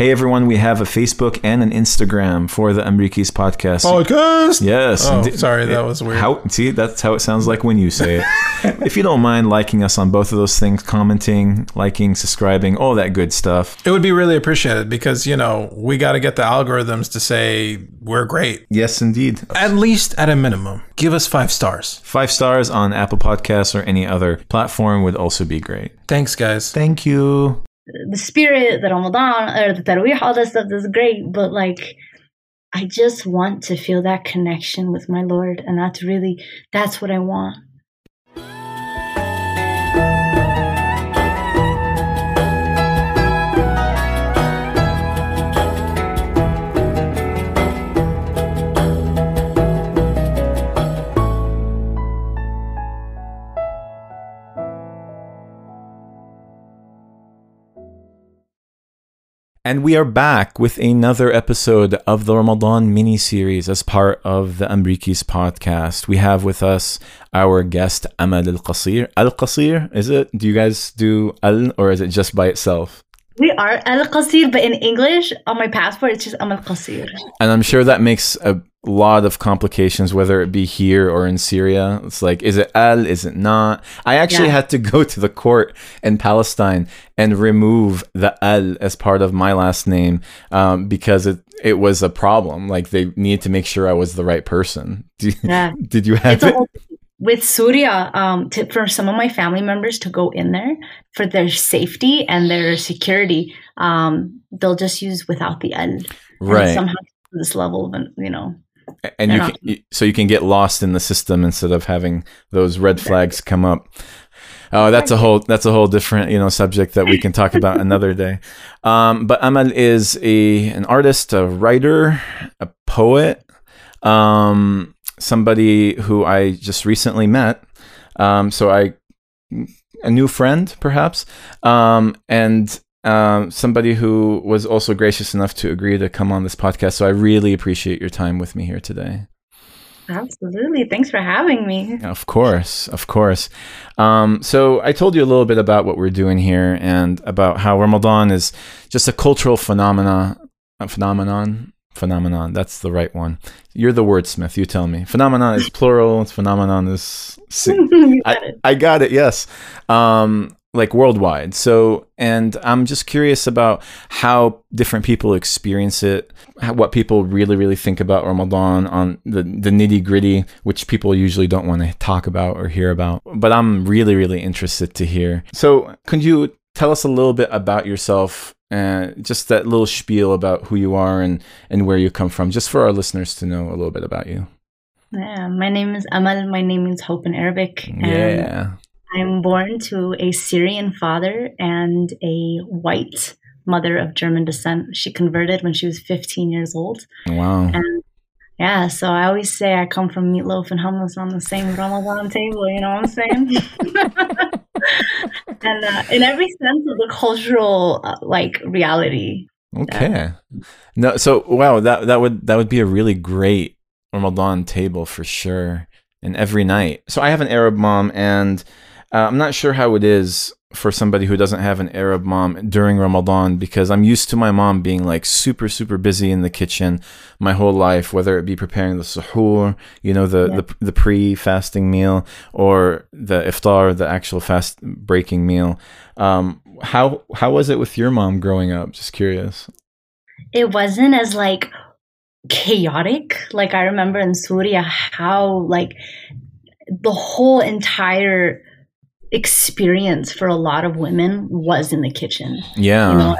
Hey everyone, we have a Facebook and an Instagram for the Amreekies podcast. Podcast. Yes. Oh, Di- sorry, that was weird. How see that's how it sounds like when you say it. if you don't mind liking us on both of those things, commenting, liking, subscribing, all that good stuff. It would be really appreciated because you know we got to get the algorithms to say we're great. Yes, indeed. At least at a minimum, give us five stars. Five stars on Apple Podcasts or any other platform would also be great. Thanks, guys. Thank you. The spirit, the Ramadan, or the Tarawih, all that stuff is great, but like, I just want to feel that connection with my Lord, and that's really that's what I want. And we are back with another episode of the Ramadan mini series as part of the Amreekies podcast. We have with us our guest Amal Al Kassir. Al Kassir, is it? Do you guys do Al or is it just by itself? We are Al Kassir, but in English, on my passport, it's just Amal Kassir. And I'm sure that makes a lot of complications, whether it be here or in Syria. It's like, is it Al? Is it not? I actually Yeah. had to go to the court in Palestine and remove the Al as part of my last name um, because it, it was a problem. Like they needed to make sure I was the right person. Did, Yeah. did you have It's a it? With Surya, um, to, for some of my family members to go in there for their safety and their security, um, they'll just use without the L. And Right. somehow this level of, you know, and you can, you- so you can get lost in the system instead of having those red flags come up. Oh, that's a whole that's a whole different you know subject that we can talk about another day. Um, but Amal is a an artist, a writer, a poet, um, somebody who I just recently met. Um, so I a new friend perhaps, um, and um, somebody who was also gracious enough to agree to come on this podcast. So I really appreciate your time with me here today. absolutely. Thanks for having me. Of course, of course. Um, so I told you a little bit about what we're doing here and about how Ramadan is just a cultural phenomena, a phenomenon. Phenomenon. That's the right one. You're the wordsmith. You tell me. Phenomenon is plural. Phenomenon is. si- got I. I got it. Yes. Um, like worldwide. So, and I'm just curious about how different people experience it, how, what people really, really think about Ramadan on the, the nitty gritty, which people usually don't want to talk about or hear about. But I'm really, really interested to hear. So, could you tell us a little bit about yourself? And just that little spiel about who you are and, and where you come from, just for our listeners to know a little bit about you. Yeah, my name is Amal. My name means hope in Arabic. And Yeah. I'm born to a Syrian father and a white mother of German descent. She converted when she was 15 years old. Wow. And yeah, so I always say I come from meatloaf and hummus on the same Ramadan table, you know what I'm saying? and uh, in every sense of the cultural uh, like reality. Okay. No, so wow, that that would that would be a really great Ramadan table for sure, and every night. So I have an Arab mom, and uh, I'm not sure how it is for somebody who doesn't have an Arab mom during Ramadan because I'm used to my mom being like super super busy in the kitchen my whole life, whether it be preparing the suhoor, you know, the Yeah. the, the pre fasting meal, or the iftar, the actual fast breaking meal. Um, how how was it with your mom growing up? Just curious. It wasn't as like chaotic. Like I remember in Surya how like the whole entire experience for a lot of women was in the kitchen. Yeah. you know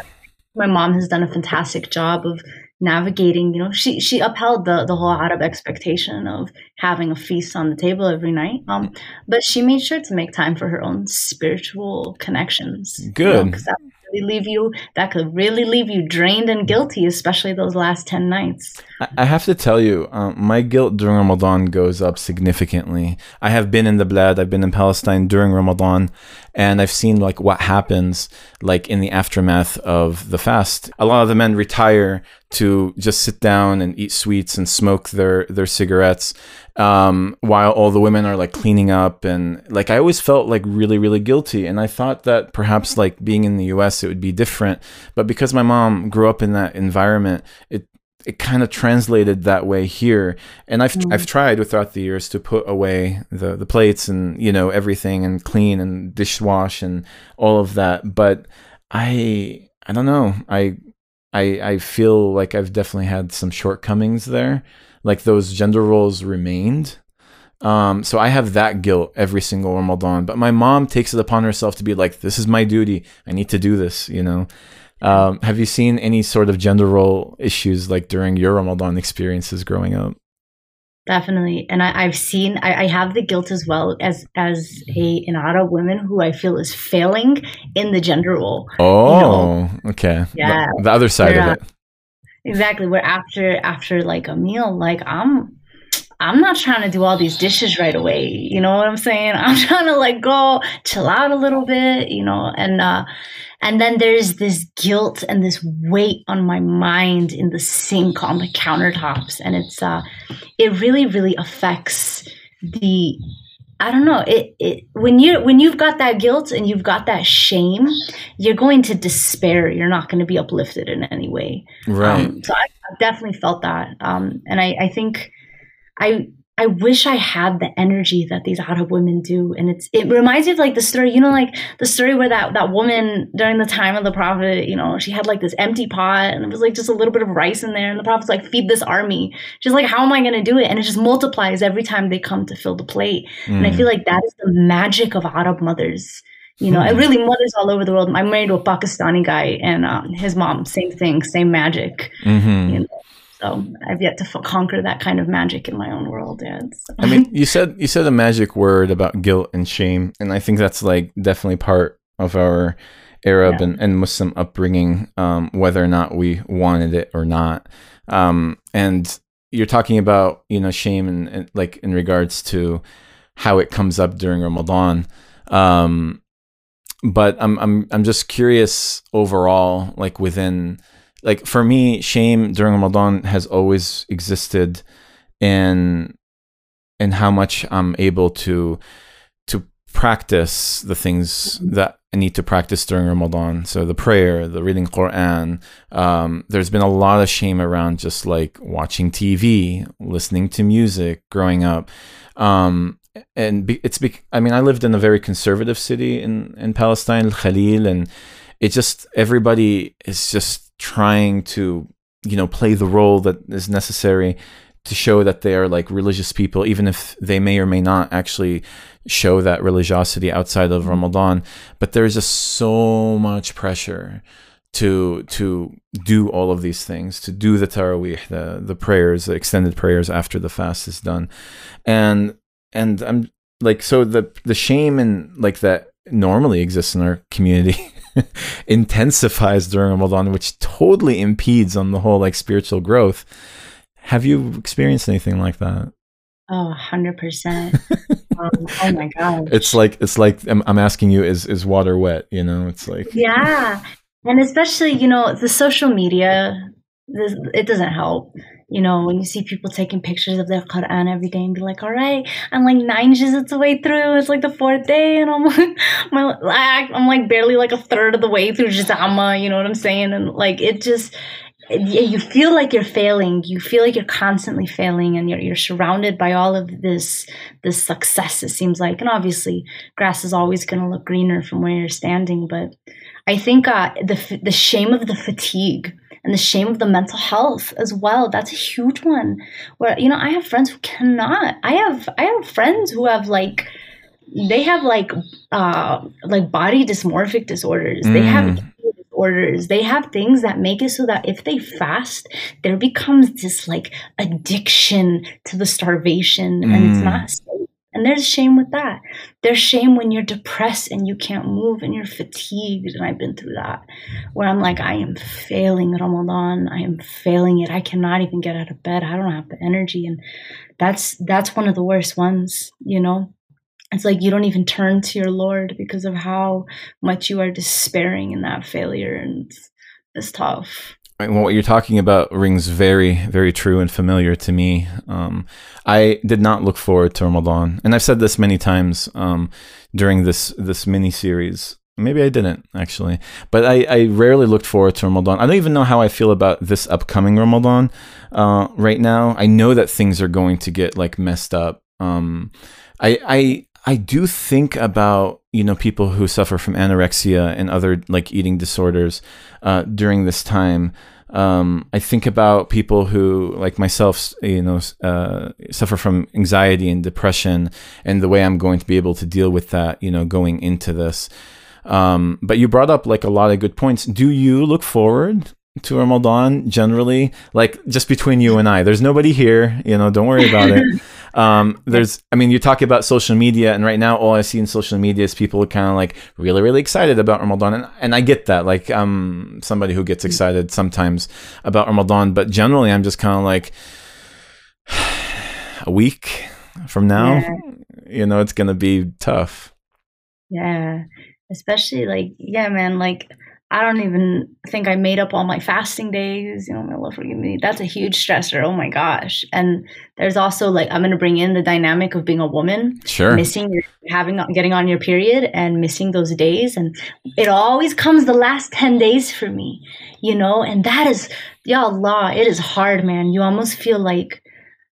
my mom has done a fantastic job of navigating you know she she upheld the the whole arab expectation of having a feast on the table every night um but she made sure to make time for her own spiritual connections you know, Really leave you that could really leave you drained and guilty especially those last 10 nights I I have to tell you, um, my guilt during Ramadan goes up significantly. I have been in the Blad, I've been in Palestine during Ramadan, and I've seen like what happens like in the aftermath of the fast. A lot of the men retire to just sit down and eat sweets and smoke their their cigarettes um, while all the women are like cleaning up and like I always felt like really really guilty. And I thought that perhaps like being in the US it would be different. But because my mom grew up in that environment it it kind of translated that way here. And I've Mm. I've tried throughout the years to put away the the plates and you know everything and clean and dishwash and all of that. But I I don't know. I I I feel like I've definitely had some shortcomings there. Like those gender roles remained. Um, so I have that guilt every single Ramadan. But my mom takes it upon herself to be like, "This is my duty. I need to do this." You know. Um, have you seen any sort of gender role issues like during your Ramadan experiences growing up? Definitely, and I, I've seen. I, I have the guilt as well as as a an Arab woman who I feel is failing in the gender role. Oh, okay. Yeah. The, other side of it. Uh, exactly. Where after after like a meal, like I'm I'm not trying to do all these dishes right away. You know what I'm saying? I'm trying to like go chill out a little bit, you know, and uh and then there's this guilt and this weight on my mind in the sink on the countertops. And it's uh it really, really affects the I don't know. It, it when you when you've got that guilt and you've got that shame, you're going to despair. You're not going to be uplifted in any way. Right. Um, so I, I've definitely felt that, um, and I, I think I I wish I had the energy that these Arab women do, and it's it reminds me of like the story, you know, like the story where that that woman during the time of the Prophet, you know, she had like this empty pot, and it was like just a little bit of rice in there, and the Prophet's like, feed this army. She's like, how am I going to do it? And it just multiplies every time they come to fill the plate, and I Mm. feel like that is the magic of Arab mothers. You know, Hmm. and really mothers all over the world. I'm married to a Pakistani guy, and um, his mom, same thing, same magic. Mhm. You know, so I've yet to f- conquer that kind of magic in my own world. Yeah, it's- I mean, you said you said a magic word about guilt and shame, and I think that's like definitely part of our Arab Yeah. and, and Muslim upbringing, um, whether or not we wanted it or not. Um, and you're talking about you know shame and, and like in regards to how it comes up during Ramadan. Um, but I'm I'm I'm just curious overall, like within like for me, shame during Ramadan has always existed in in how much I'm able to to practice the things that I need to practice during Ramadan. So the prayer, the reading Quran. Um, there's been a lot of shame around just like watching TV, listening to music, growing up. Um, and it's be, I mean, I lived in a very conservative city in in Palestine, Al Khalil, and it just everybody is just trying to you know play the role that is necessary to show that they are like religious people, even if they may or may not actually show that religiosity outside of mm-hmm. Ramadan. But there's just so much pressure to to do all of these things, to do the tarawih, the the prayers, the extended prayers after the fast is done, and and I'm like so the the shame and like that normally exists in our community intensifies during Ramadan, which totally impedes on the whole like spiritual growth. Have you experienced anything like that? oh, 100%. um, oh my God. It's like it's like I'm, I'm asking you, is is water wet? You know, it's like Yeah. And especially, you know, the social media, this, it doesn't help. You know, when you see people taking pictures of their Quran every day and be like, all right, I'm like nine juz the way through. It's like the fourth day. And I'm like, I'm like barely like a third of the way through Juz Amma. You know what I'm saying? And like, it just, you feel like you're failing. You feel like you're constantly failing, and you're you're surrounded by all of this this success. It seems like, and obviously, grass is always going to look greener from where you're standing. But I think uh, the the shame of the fatigue and the shame of the mental health as well. That's a huge one. Where you know, I have friends who cannot. I have I have friends who have like they have like uh like body dysmorphic disorders. They have Mm. disorders. They have things that make it so that if they fast, there becomes this like addiction to the starvation, and it's Mm. not. And there's shame with that. There's shame when you're depressed and you can't move and you're fatigued. And I've been through that where I'm like, I am failing Ramadan. I am failing it. I cannot even get out of bed. I don't have the energy. And that's that's one of the worst ones, you know? It's like you don't even turn to your Lord because of how much you are despairing in that failure. And it's, tough. What you're talking about rings very, very true and familiar to me. Um, I did not look forward to Ramadan, and I've said this many times um, during this this mini series. Maybe I didn't actually, but I, I rarely looked forward to Ramadan. I don't even know how I feel about this upcoming Ramadan uh, right now. I know that things are going to get like messed up. Um, I I I do think about you know people who suffer from anorexia and other like eating disorders uh, during this time. Um, I think about people who, like myself, you know, uh, suffer from anxiety and depression, and the way I'm going to be able to deal with that, you know, going into this. Um, but you brought up like a lot of good points. Do you look forward to Ramadan generally? Like just between you and I, there's nobody here, you know, don't worry about it. Um, there's, I mean, you talk about social media, and right now, all I see in social media is people kind of like really, really excited about Ramadan, and, and I get that. Like, I'm somebody who gets excited sometimes about Ramadan, but generally, I'm just kind of like a week from now, yeah. you know, it's gonna be tough. Yeah, especially like, yeah, man, like I don't even think I made up all my fasting days. You know, my love forgive me. That's a huge stressor. Oh my gosh. And there's also like I'm gonna bring in the dynamic of being a woman. Sure. Missing your having getting on your period and missing those days. And it always comes the last 10 days for me, you know, and that is ya Allah, it is hard, man. You almost feel like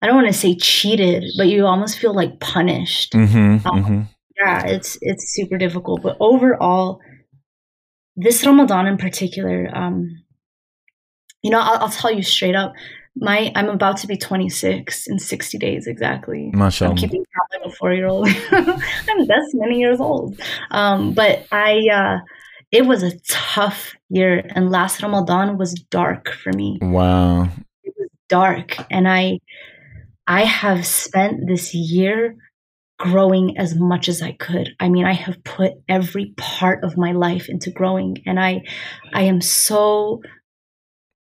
I don't want to say cheated, but you almost feel like punished. Mm-hmm, um, mm-hmm. Yeah, it's it's super difficult. But overall this Ramadan in particular, um, you know, I'll, I'll, tell you straight up. My I'm about to be 26 in 60 days exactly. Mashallah. I'm keeping count like a four year old. I'm that's many years old. Um, but I, uh, it was a tough year, and last Ramadan was dark for me. Wow. It was dark, and I, I have spent this year growing as much as I could. I mean, I have put every part of my life into growing and I I am so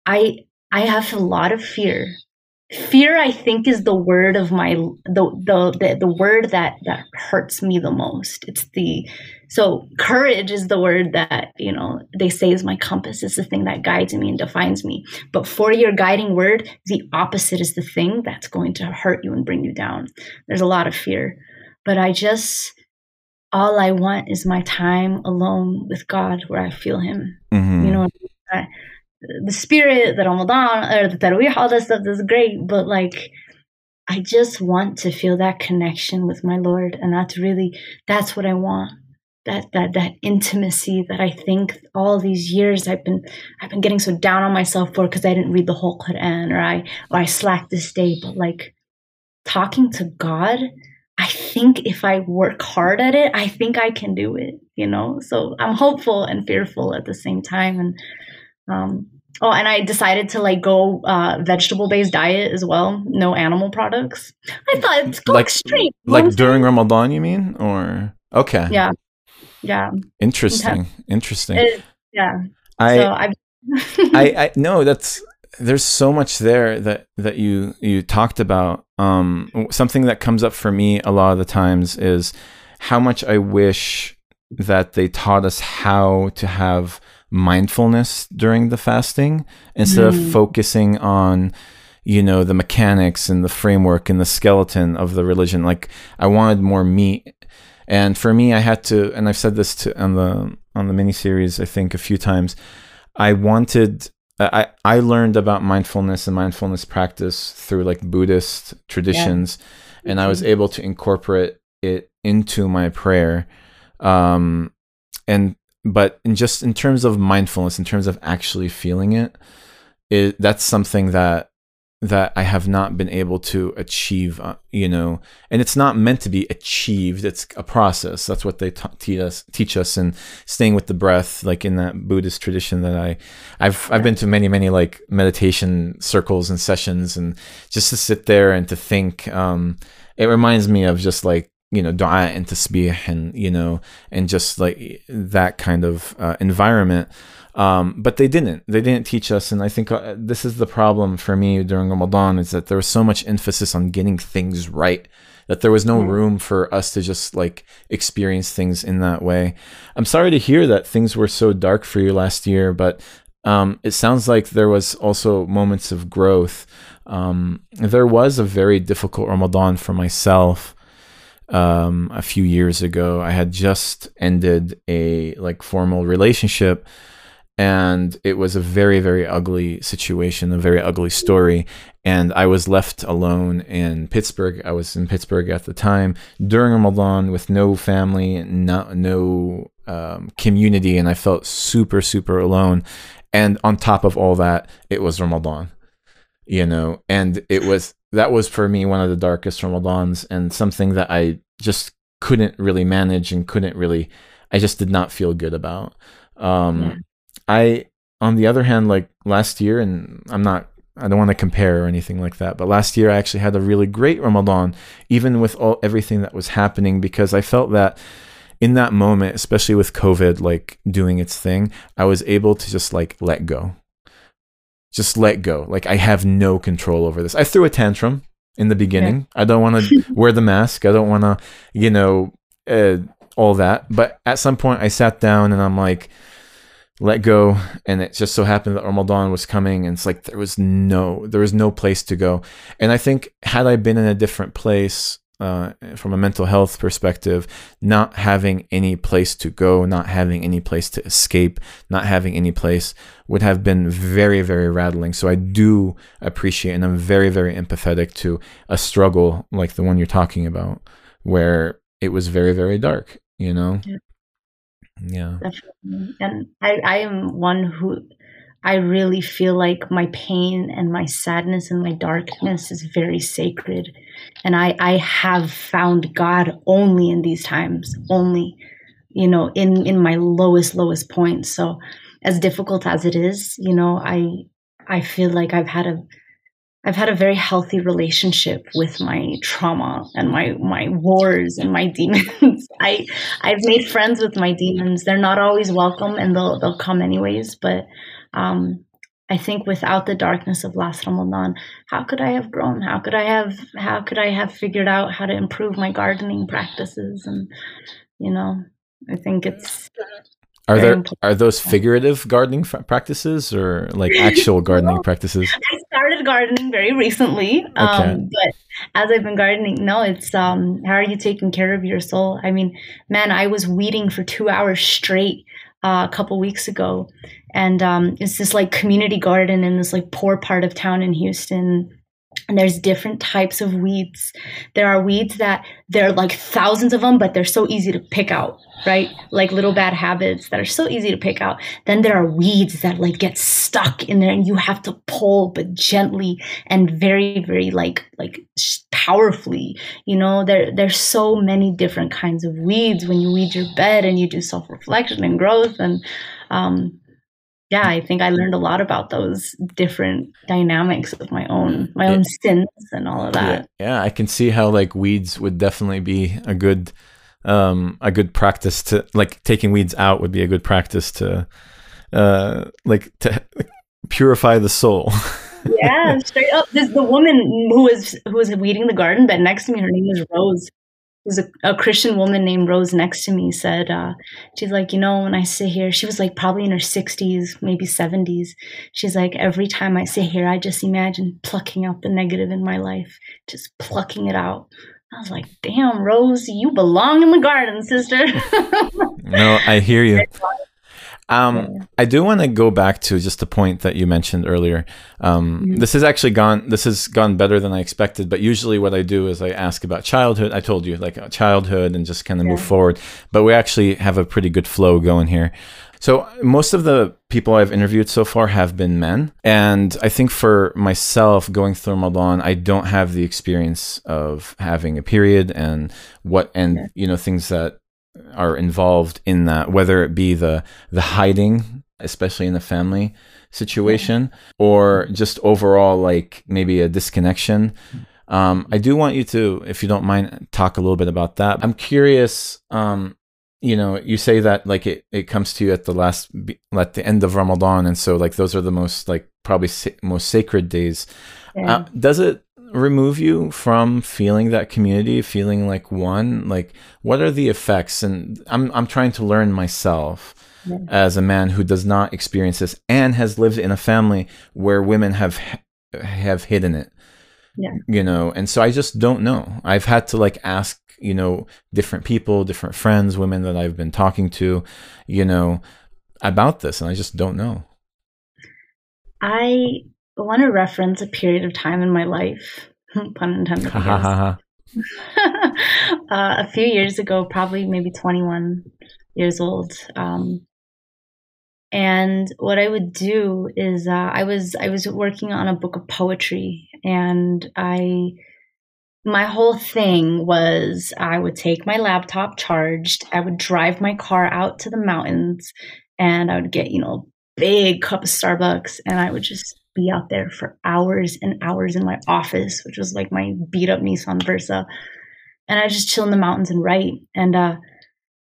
I I have a lot of fear. Fear I think is the word of my the the the, the word that that hurts me the most. It's the so courage is the word that, you know, they say is my compass. It's the thing that guides me and defines me. But for your guiding word, the opposite is the thing that's going to hurt you and bring you down. There's a lot of fear but I just all I want is my time alone with God where I feel Him. Mm-hmm. You know, I, the spirit, the Ramadan, or the Tarawih, all that stuff is great, but like, I just want to feel that connection with my Lord, and that's really that's what I want. That that that intimacy that I think all these years I've been I've been getting so down on myself for because I didn't read the whole Quran or I or I slacked this day, but like talking to God I think if I work hard at it, I think I can do it, you know? So I'm hopeful and fearful at the same time. And, um, oh, and I decided to like go, uh, vegetable based diet as well. No animal products. I thought it's like, extreme. Like during Ramadan, you mean? Or, okay. Yeah. Yeah. Interesting. Interesting. It, yeah. I, so I, I, I, no, that's, there's so much there that that you you talked about. Um, something that comes up for me a lot of the times is how much I wish that they taught us how to have mindfulness during the fasting instead mm. of focusing on you know the mechanics and the framework and the skeleton of the religion like i wanted more meat and for me i had to and i've said this to on the on the mini series i think a few times i wanted I, I learned about mindfulness and mindfulness practice through like Buddhist traditions, yeah. and I was mm-hmm. able to incorporate it into my prayer. Um, and but in just in terms of mindfulness, in terms of actually feeling it, it that's something that that I have not been able to achieve, uh, you know, and it's not meant to be achieved. It's a process. That's what they t- teach us, teach us, and staying with the breath, like in that Buddhist tradition that I, I've, I've been to many, many like meditation circles and sessions, and just to sit there and to think, um, it reminds me of just like you know dua and tasbih and you know and just like that kind of uh, environment um, but they didn't. They didn't teach us, and I think uh, this is the problem for me during Ramadan is that there was so much emphasis on getting things right that there was no mm-hmm. room for us to just like experience things in that way. I'm sorry to hear that things were so dark for you last year, but um, it sounds like there was also moments of growth. Um, there was a very difficult Ramadan for myself um, a few years ago. I had just ended a like formal relationship, and it was a very very ugly situation, a very ugly story. And I was left alone in Pittsburgh. I was in Pittsburgh at the time during Ramadan with no family, no no um, community, and I felt super super alone. And on top of all that, it was Ramadan, you know, and it was that was for me one of the darkest Ramadans and something that I just couldn't really manage and couldn't really, I just did not feel good about. Um. I, on the other hand, like last year, and I'm not, I don't want to compare or anything like that, but last year I actually had a really great Ramadan, even with all everything that was happening, because I felt that in that moment, especially with COVID like doing its thing, I was able to just like let go. Just let go. Like I have no control over this. I threw a tantrum in the beginning. Yeah. I don't want to wear the mask. I don't want to, you know, uh, all that. But at some point, I sat down and I'm like, let go. And it just so happened that Ramadan was coming, and it's like there was no there was no place to go. And I think had I been in a different place, uh, from a mental health perspective, not having any place to go, not having any place to escape, not having any place would have been very, very rattling. So I do appreciate and I'm very, very empathetic to a struggle like the one you're talking about, where it was very, very dark, you know? Yeah. Yeah. Definitely. And I, I am one who I really feel like my pain and my sadness and my darkness is very sacred. And I, I have found God only in these times, only, you know, in, in my lowest, lowest point. So as difficult as it is, you know, I, I feel like I've had a, I've had a very healthy relationship with my trauma and my my wars and my demons. I I've made friends with my demons. They're not always welcome and they'll they'll come anyways, but um, I think without the darkness of last Ramadan, how could I have grown? How could I have how could I have figured out how to improve my gardening practices? And you know, I think it's are there are those figurative gardening practices or like actual gardening practices? I started gardening very recently, um, okay. but as I've been gardening, no, it's um, how are you taking care of your soul? I mean, man, I was weeding for two hours straight uh, a couple weeks ago, and um, it's this like community garden in this like poor part of town in Houston. And there's different types of weeds. There are weeds that there are like thousands of them, but they're so easy to pick out, right? Like little bad habits that are so easy to pick out. Then there are weeds that like get stuck in there and you have to pull, but gently and very, very like, like powerfully. You know, there, there's so many different kinds of weeds when you weed your bed and you do self reflection and growth. And, um, yeah, I think I learned a lot about those different dynamics of my own my own sins and all of that. Yeah, yeah, I can see how like weeds would definitely be a good um a good practice to like taking weeds out would be a good practice to uh like to purify the soul. yeah, straight up. This the woman who was who was weeding the garden bed next to me. Her name was Rose was a, a, Christian woman named Rose next to me said, uh, she's like, you know, when I sit here, she was like probably in her 60s, maybe 70s. She's like, every time I sit here, I just imagine plucking out the negative in my life, just plucking it out. I was like, damn, Rose, you belong in the garden, sister. no, I hear you. Um, I do want to go back to just the point that you mentioned earlier. Um, mm-hmm. This has actually gone. This has gone better than I expected. But usually, what I do is I ask about childhood. I told you like uh, childhood and just kind of yeah. move forward. But we actually have a pretty good flow going here. So most of the people I've interviewed so far have been men, and I think for myself going through Ramadan, I don't have the experience of having a period and what and you know things that are involved in that, whether it be the the hiding, especially in the family situation, or just overall like maybe a disconnection. Um, I do want you to, if you don't mind, talk a little bit about that. I'm curious. Um, you know, you say that like it, it comes to you at the last, at the end of Ramadan, and so like those are the most like probably sa- most sacred days. Yeah. Uh, does it remove you from feeling that community, feeling like one? Like, what are the effects? And I'm I'm trying to learn myself. Yeah. as a man who does not experience this and has lived in a family where women have have hidden it. Yeah. You know, and so I just don't know. I've had to like ask, you know, different people, different friends, women that I've been talking to, you know, about this and I just don't know. I want to reference a period of time in my life, pun intended. Uh, a few years ago, probably maybe 21 years old. Um, and what I would do is uh, I was I was working on a book of poetry, and I my whole thing was I would take my laptop charged, I would drive my car out to the mountains, and I would get you know big cup of Starbucks, and I would just be out there for hours and hours in my office, which was like my beat up Nissan Versa, and I just chill in the mountains and write, and uh,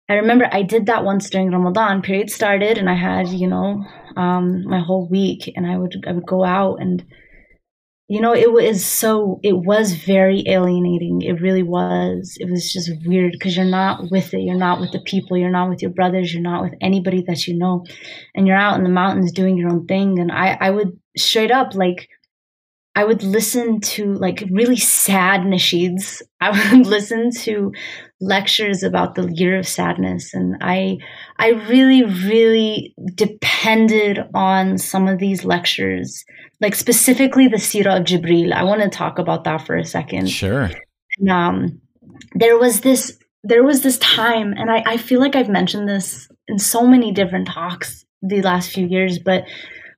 I remember I did that once during Ramadan. Period started, and I had you know um, my whole week, and I would I would go out, and you know it was so it was very alienating. It really was. It was just weird because you're not with it. You're not with the people. You're not with your brothers. You're not with anybody that you know, and you're out in the mountains doing your own thing. And I I would straight up like I would listen to like really sad nasheeds. I would listen to lectures about the year of sadness and I I really really depended on some of these lectures like specifically the Sirah of Jibril. I want to talk about that for a second. Sure. And, um there was this there was this time and I, I feel like I've mentioned this in so many different talks the last few years, but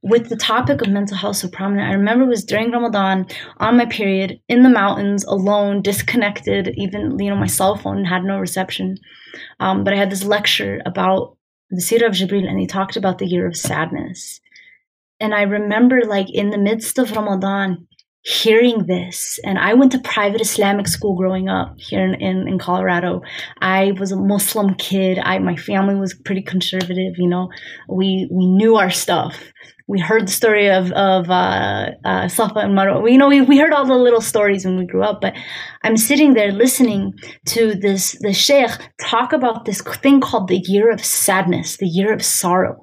with the topic of mental health so prominent, I remember it was during Ramadan on my period in the mountains alone, disconnected. Even you know my cell phone had no reception, um, but I had this lecture about the Sirah of Jibril, and he talked about the year of sadness. And I remember, like in the midst of Ramadan, hearing this and i went to private islamic school growing up here in, in, in, colorado i was a muslim kid i my family was pretty conservative you know we we knew our stuff we heard the story of of uh, uh, Safa and Marwa. You know, we, we heard all the little stories when we grew up. But I'm sitting there listening to this the sheikh talk about this thing called the year of sadness, the year of sorrow.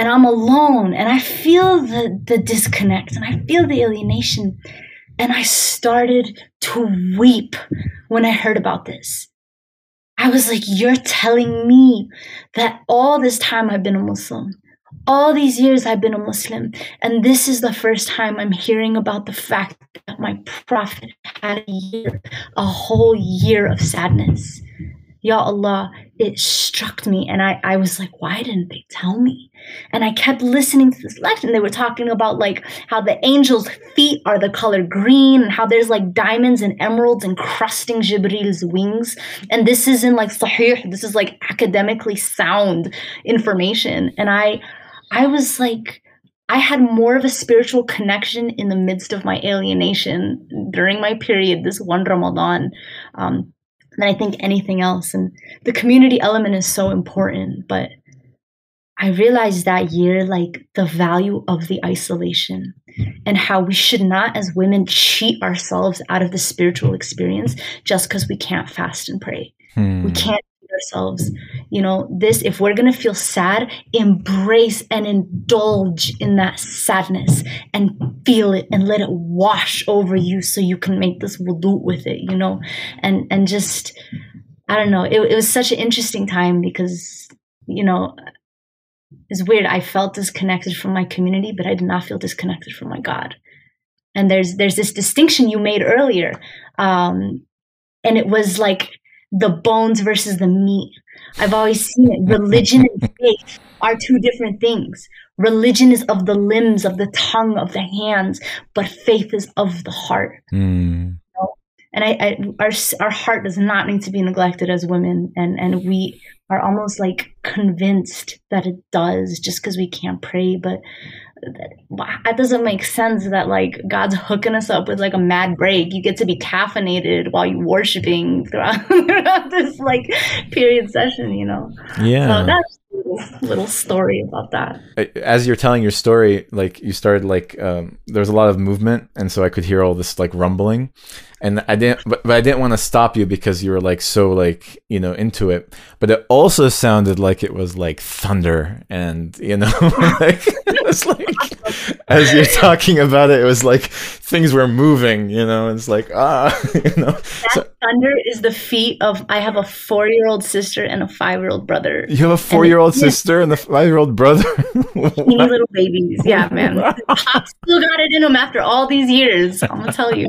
And I'm alone, and I feel the the disconnect, and I feel the alienation, and I started to weep when I heard about this. I was like, "You're telling me that all this time I've been a Muslim." all these years I've been a Muslim, and this is the first time I'm hearing about the fact that my Prophet had a year, a whole year of sadness. Ya Allah, it struck me, and I, I was like, why didn't they tell me? And I kept listening to this lecture, and they were talking about like how the angel's feet are the color green, and how there's like diamonds and emeralds encrusting Jibril's wings. And this isn't like sahih, this is like academically sound information. And I I was like, I had more of a spiritual connection in the midst of my alienation during my period, this one Ramadan, um, than I think anything else. And the community element is so important. But I realized that year, like the value of the isolation and how we should not, as women, cheat ourselves out of the spiritual experience just because we can't fast and pray. Hmm. We can't ourselves. You know this if we're going to feel sad embrace and indulge in that sadness and feel it and let it wash over you so you can make this wudu with it you know? And and just i don't know it, it was such an interesting time because you know it's weird i felt disconnected from my community but i did not feel disconnected from my god. And there's there's this distinction you made earlier um and it was like the bones versus the meat. I've always seen it. Religion and faith are two different things. Religion is of the limbs, of the tongue, of the hands, but faith is of the heart. Mm. And I, I, our our heart does not need to be neglected as women, and and we are almost like convinced that it does just because we can't pray, but that doesn't make sense that like God's hooking us up with like a mad break. You get to be caffeinated while you're worshiping throughout, throughout this like period session, you know? Yeah. So that's little, little story about that. As you're telling your story, like you started like um, there was a lot of movement, and so I could hear all this like rumbling, and I didn't, but, but I didn't want to stop you because you were like so like you know into it. But it also sounded like it was like thunder, and you know, like it was like as you're talking about it, it was like things were moving. You know, it's like ah, you know. That so, thunder is the feet of. I have a four-year-old sister and a five-year-old brother. You have a four-year-old and sister and a five-year-old brother. Teeny little babies, yeah, man. I still got it in them after all these years. I'm gonna tell you.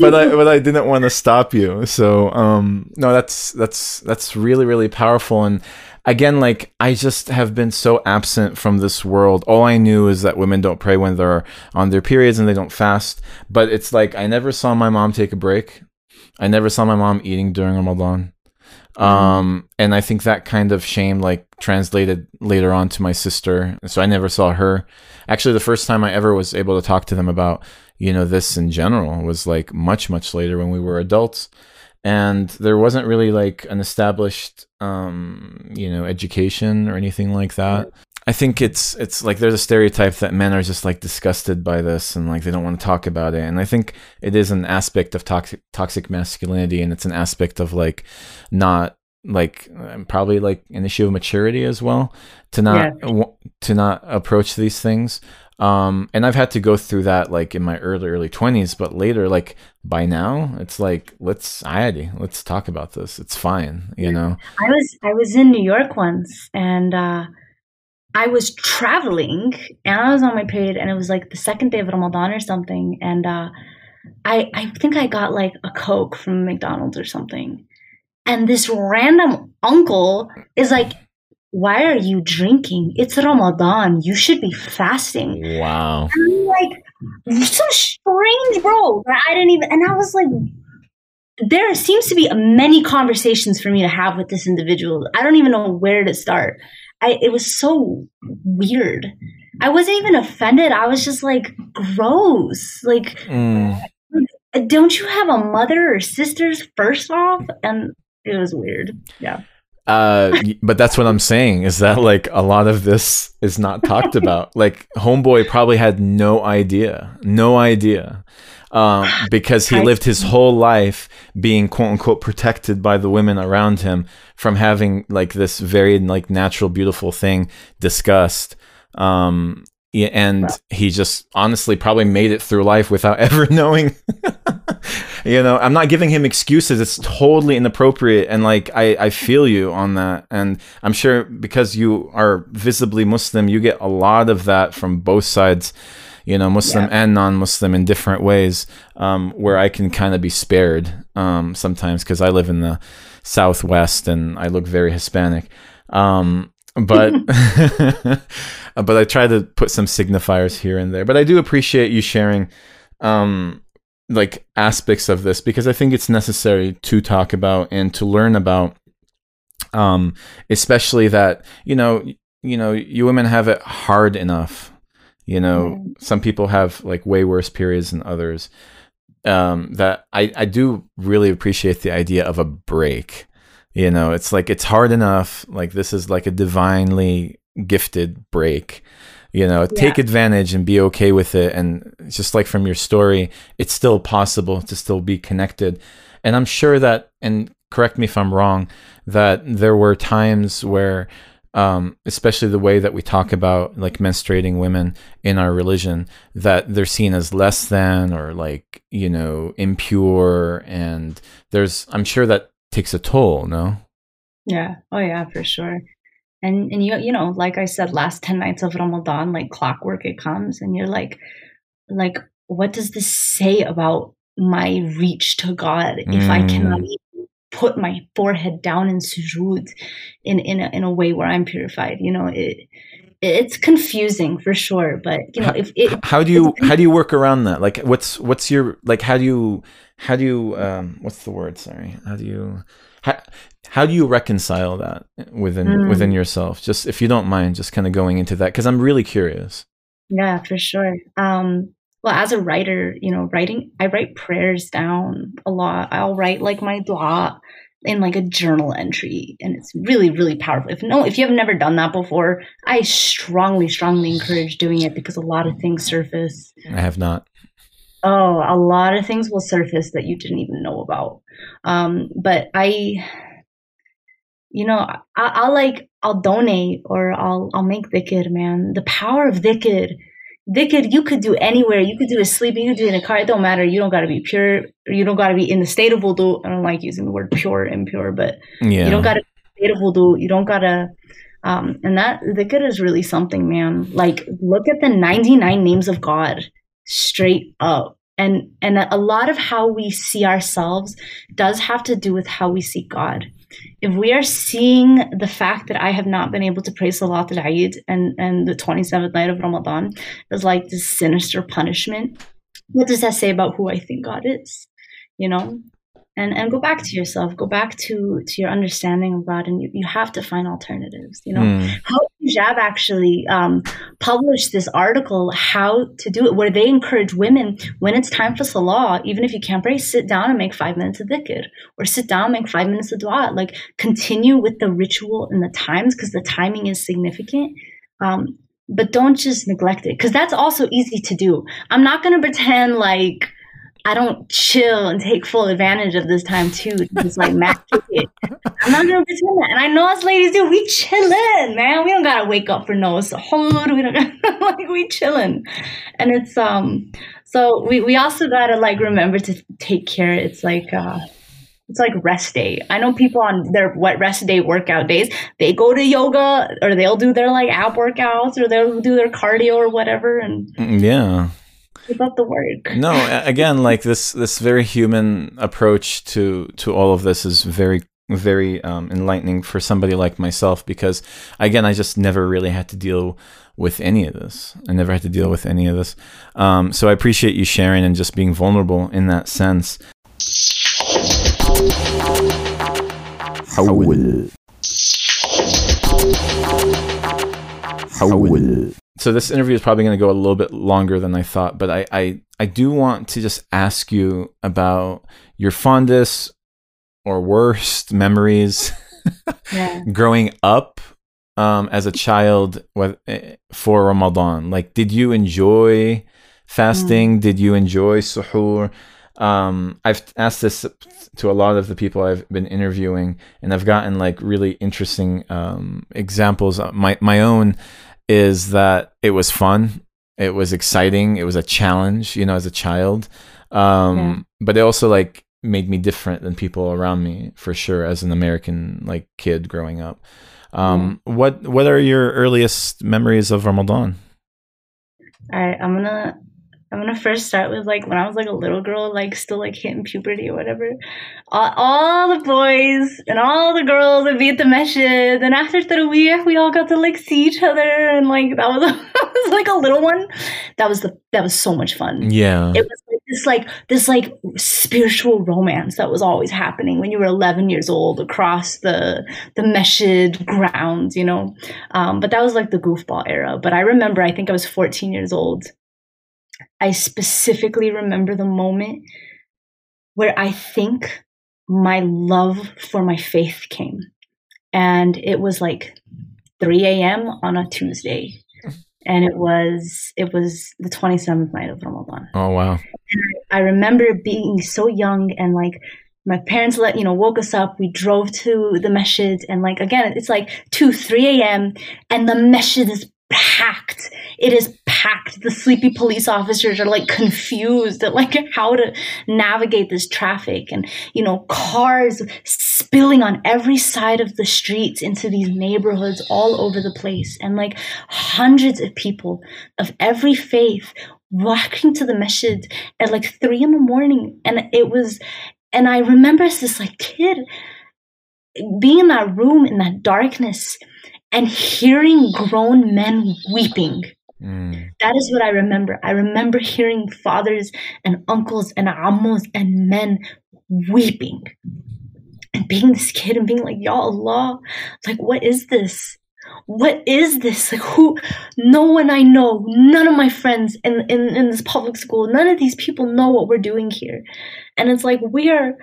But I but I didn't want to stop you. So um no that's that's that's really really powerful and again like I just have been so absent from this world. All I knew is that women don't pray when they're on their periods and they don't fast. But it's like I never saw my mom take a break. I never saw my mom eating during Ramadan. Um, and I think that kind of shame like translated later on to my sister. So I never saw her. Actually, the first time I ever was able to talk to them about, you know, this in general was like much, much later when we were adults. And there wasn't really like an established, um, you know, education or anything like that. I think it's it's like there's a stereotype that men are just like disgusted by this and like they don't want to talk about it. And I think it is an aspect of toxic toxic masculinity and it's an aspect of like not like um, probably like an issue of maturity as well to not yeah. to not approach these things. Um, and I've had to go through that like in my early early twenties, but later, like by now, it's like let's Adi, let's talk about this. It's fine, you know. I was I was in New York once, and uh, I was traveling and I was on my period and it was like the second day of Ramadan or something. And uh, I, I think I got like a Coke from McDonald's or something. And this random uncle is like, why are you drinking? It's Ramadan. You should be fasting. Wow. And I'm like, you're so strange, bro. I didn't even, and I was like, there seems to be many conversations for me to have with this individual. I don't even know where to start. I it was so weird. I wasn't even offended. I was just like gross. Like, mm. don't you have a mother or sisters first off? And it was weird. Yeah. Uh, but that's what I'm saying is that like a lot of this is not talked about. like Homeboy probably had no idea, no idea um, because he lived his whole life being quote unquote protected by the women around him from having like this very like natural, beautiful thing discussed. Um, and he just honestly probably made it through life without ever knowing. you know, I'm not giving him excuses. It's totally inappropriate, and like I, I feel you on that. And I'm sure because you are visibly Muslim, you get a lot of that from both sides you know, Muslim yeah. and non-Muslim in different ways, um, where I can kind of be spared um, sometimes because I live in the Southwest and I look very Hispanic. Um, but but I try to put some signifiers here and there. But I do appreciate you sharing um, like aspects of this because I think it's necessary to talk about and to learn about. Um, especially that you know you know you women have it hard enough you know, some people have like way worse periods than others. Um, that I, I do really appreciate the idea of a break. You know, it's like it's hard enough. Like this is like a divinely gifted break. You know, yeah. take advantage and be okay with it. And just like from your story, it's still possible to still be connected. And I'm sure that, and correct me if I'm wrong, that there were times where um, especially the way that we talk about like menstruating women in our religion, that they're seen as less than or like, you know, impure. And there's, I'm sure that takes a toll, no? Yeah. Oh, yeah, for sure. And, and you, you know, like I said, last 10 nights of Ramadan, like clockwork, it comes and you're like, like, what does this say about my reach to God if mm. I cannot eat put my forehead down in sujood in in a, in a way where I'm purified. You know, it it's confusing for sure. But you know, how, if it, how do you how do you work around that? Like, what's what's your like? How do you how do you um what's the word? Sorry, how do you how, how do you reconcile that within mm. within yourself? Just if you don't mind, just kind of going into that because I'm really curious. Yeah, for sure. Um, well as a writer you know writing i write prayers down a lot i'll write like my dua in like a journal entry and it's really really powerful if no if you have never done that before i strongly strongly encourage doing it because a lot of things surface i have not Oh, a lot of things will surface that you didn't even know about. Um, but I, you know, I, I'll like, I'll donate or I'll, I'll make dhikr, man. The power of dhikr. Dhikr, you could do anywhere. You could do it sleeping. You could do it in a car. It don't matter. You don't got to be pure. You don't got to be in the state of wudu. I don't like using the word pure, impure, but Yeah. you don't got to be in the state of wudu. You don't got to, um, and that dhikr is really something, man. Like, look at the 99 names of God straight up. And, and a lot of how we see ourselves does have to do with how we see God. If we are seeing the fact that I have not been able to pray Salat al Eid and, and the 27th night of Ramadan as like this sinister punishment, what does that say about who I think God is? You know? And and go back to yourself, go back to to your understanding of God, and you, you have to find alternatives. You know, Mm. how jab actually um, published this article how to do it, where they encourage women when it's time for salah, even if you can't pray, sit down and make five minutes of dhikr, or sit down and make five minutes of dua. Like continue with the ritual and the times because the timing is significant. Um, but don't just neglect it because that's also easy to do. I'm not going to pretend like I don't chill and take full advantage of this time too. to Just like match it. I'm not gonna pretend that. And I know us ladies do. We chillin', man. We don't gotta wake up for no suhoor. We don't gotta, like we chillin'. And it's um. So we we also gotta like remember to take care. It's like uh. It's like rest day. I know people on their what rest day workout days, they go to yoga or they'll do their like ab workouts or they'll do their cardio or whatever and Mm, Yeah about the word. No, again, like this this very human approach to to all of this is very very um, enlightening for somebody like myself because again i just never really had to deal with any of this i never had to deal with any of this um, so i appreciate you sharing and just being vulnerable in that sense How will? How will? So this interview is probably going to go a little bit longer than I thought, but I, I, I do want to just ask you about your fondest or worst memories Yeah. growing up um, as a child with, eh, for Ramadan. Like, did you enjoy fasting? Did you enjoy suhoor? Um, I've asked this to a lot of the people I've been interviewing, and I've gotten like really interesting um, examples. My my own is that it was fun, it was exciting, it was a challenge, you know, as a child. Um, Yeah. But it also like made me different than people around me for sure as an American like kid growing up. Um, What what are your earliest memories of Ramadan? All right, I'm gonna I'm gonna first start with like when I was like a little girl, like still like hitting puberty or whatever. All, all the boys and all the girls would be at the masjid, and after Tarawih, we all got to like see each other, and like that was, that was like a little one. That was the that was so much fun. Yeah. It was like this like this like spiritual romance that was always happening when you were 11 years old across the the masjid grounds, you know. Um, but that was like the goofball era. But I remember, I think I was 14 years old. I specifically remember the moment where I think my love for my faith came. And it was like 3 a.m. on a Tuesday. And it was it was the 27th night of Ramadan. oh wow. I remember being so young and like my parents let you know woke us up. We drove to the masjid and like again it's like two three a.m. and the masjid is packed. It is packed. The sleepy police officers are like confused at like how to navigate this traffic and you know cars spilling on every side of the streets into these neighborhoods all over the place and like hundreds of people of every faith walking to the masjid at like three in the morning and it was and i remember as this like kid being in that room in that darkness and hearing grown men weeping Mm. that is what i remember i remember hearing fathers and uncles and ammos and men weeping and being this kid and being like ya allah like what is this what is this? Like who no one I know, none of my friends in, in, in this public school, none of these people know what we're doing here. And it's like we are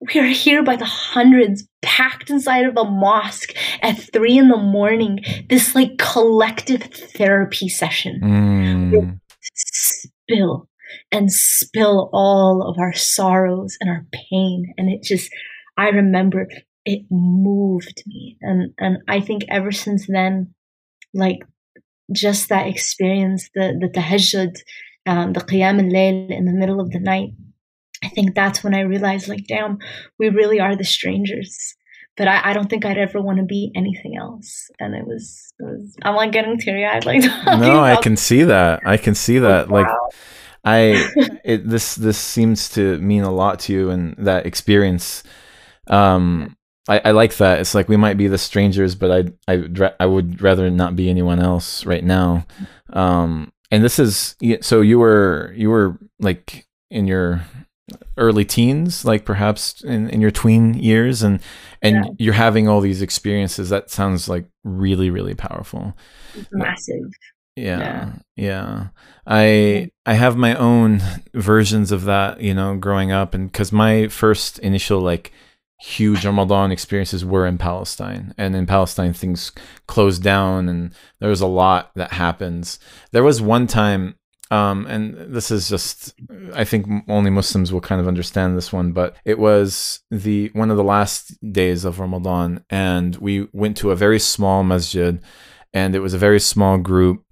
we are here by the hundreds, packed inside of a mosque at three in the morning, this like collective therapy session Mm. spill and spill all of our sorrows and our pain. And it just, I remember it moved me. And, and I think ever since then, like just that experience, the, the tahajjud, um, the qiyam al-layl in the middle of the night, I think that's when I realized, like, damn, we really are the strangers. But I, I don't think I'd ever want to be anything else. And it was, it was I'm like getting teary eyed. Like, no, I can see that. I can see that. Wow. Like, I it, this this seems to mean a lot to you and that experience. Um, I, I like that. It's like we might be the strangers, but I I I would rather not be anyone else right now. Um, and this is so you were you were like in your early teens, like perhaps in, in your tween years, and and yeah. you're having all these experiences. That sounds like really really powerful. Massive. Yeah, yeah, yeah. I I have my own versions of that, you know, growing up, and because my first initial like huge Ramadan experiences were in Palestine. And in Palestine, things closed down and there was a lot that happens. There was one time, um, and this is just, I think only Muslims will kind of understand this one, but it was the one of the last days of Ramadan. And we went to a very small masjid and it was a very small group.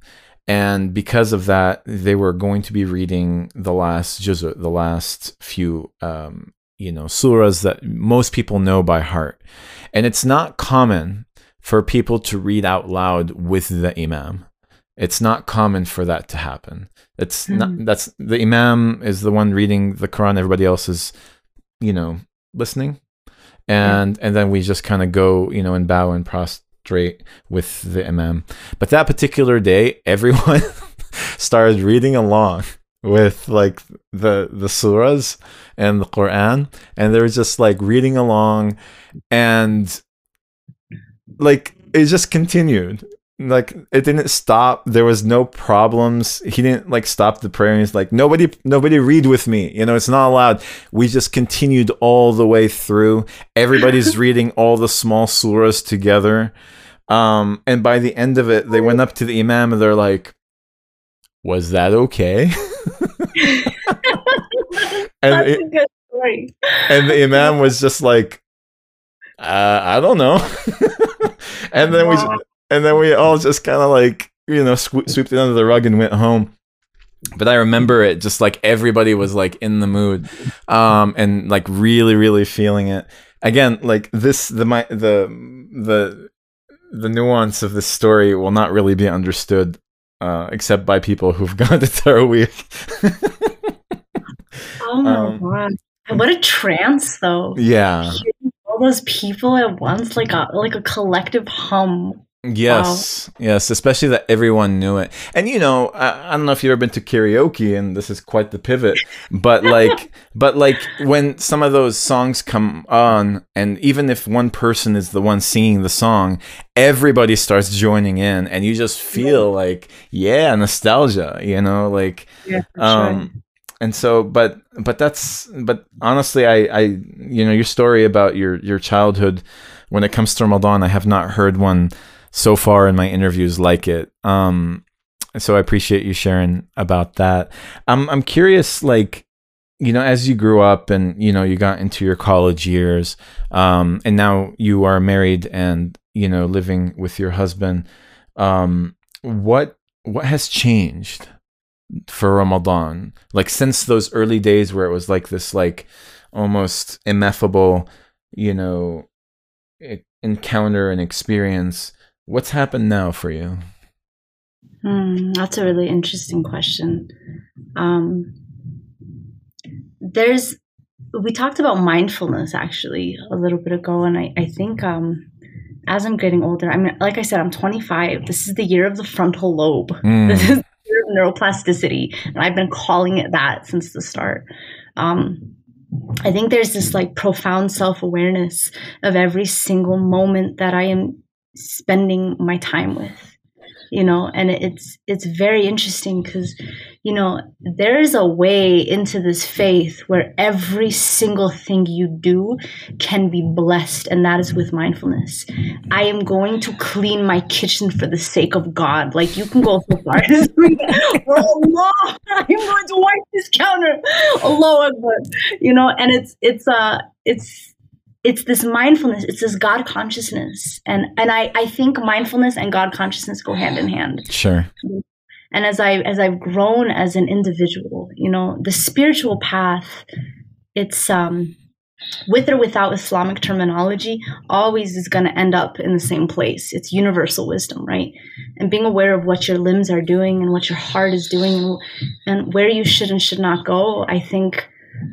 And because of that, they were going to be reading the last juz, the last few um, you know, surahs that most people know by heart. And it's not common for people to read out loud with the imam. It's not common for that to happen. It's mm-hmm. not that's the imam is the one reading the Quran, everybody else is, you know, listening. And yeah. and then we just kind of go, you know, and bow and prostrate with the imam. But that particular day, everyone started reading along with like the the surahs and the Quran, and they were just like reading along, and like it just continued. Like it didn't stop. There was no problems. He didn't like stop the prayer. He's like, nobody, nobody read with me. You know, it's not allowed. We just continued all the way through. Everybody's reading all the small surahs together. Um, and by the end of it, they went up to the imam and they're like, "Was that okay?" and That's it, a good story. And the imam was just like, uh, I don't know. and then wow. we and then we all just kind of like you know sw- swooped it under the rug and went home. But I remember it just like everybody was like in the mood, um, and like really, really feeling it. Again, like this, the my the the the nuance of this story will not really be understood uh, except by people who've gone to Taraweeh. oh my um, god! What a trance, though. Yeah. all those people at once, like a like a collective hum. Yes, wow. yes, especially that everyone knew it. And you know, I, I, don't know if you've ever been to karaoke, and this is quite the pivot, but like, but like when some of those songs come on, and even if one person is the one singing the song, everybody starts joining in, and you just feel yeah. like, yeah, nostalgia, you know, like, yeah, um, and so, but, but that's, but honestly, I, I, you know, your story about your your childhood when it comes to Ramadan, I have not heard one so far in my interviews like it. Um, so I appreciate you sharing about that. I'm I'm curious, like you know, as you grew up and you know you got into your college years, um, and now you are married and you know living with your husband. Um, what what has changed for Ramadan? Like since those early days where it was like this, like almost ineffable, you know, encounter and experience What's happened now for you? Hmm, that's a really interesting question. Um, there's, we talked about mindfulness actually a little bit ago, and I, I think um, as I'm getting older, I mean, like I said, I'm 25. This is the year of the frontal lobe. Mm. This is the year of neuroplasticity, and I've been calling it that since the start. Um, I think there's this like profound self awareness of every single moment that I am spending my time with you know? And it's it's very interesting because you know there is a way into this faith where every single thing you do can be blessed and that is with mindfulness. I am going to clean my kitchen for the sake of god. Like you can go so far allah i'm going to wipe this counter Allah Akbar. You know, and it's it's uh it's it's this mindfulness, it's this God consciousness. And and I, I think mindfulness and God consciousness go hand in hand. Sure. And as I as I've grown as an individual, you know, the spiritual path, it's um with or without Islamic terminology, always is going to end up in the same place. It's universal wisdom, right? And being aware of what your limbs are doing and what your heart is doing and, and where you should and should not go, I think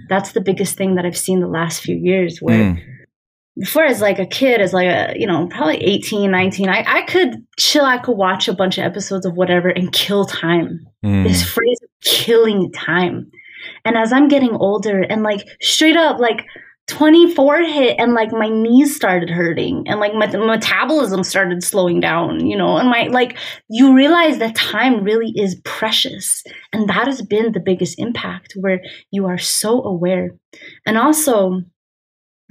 that's the biggest thing that I've seen the last few years where. Mm. Before, as like a kid, as like a you know probably 18, 19, I, I could chill. I could watch a bunch of episodes of whatever and kill time. Mm. This phrase, killing time. And as I'm getting older, and like straight up, like 24 hit and like my knees started hurting and like my metabolism started slowing down you know and my like you realize that time really is precious and that has been the biggest impact where you are so aware and also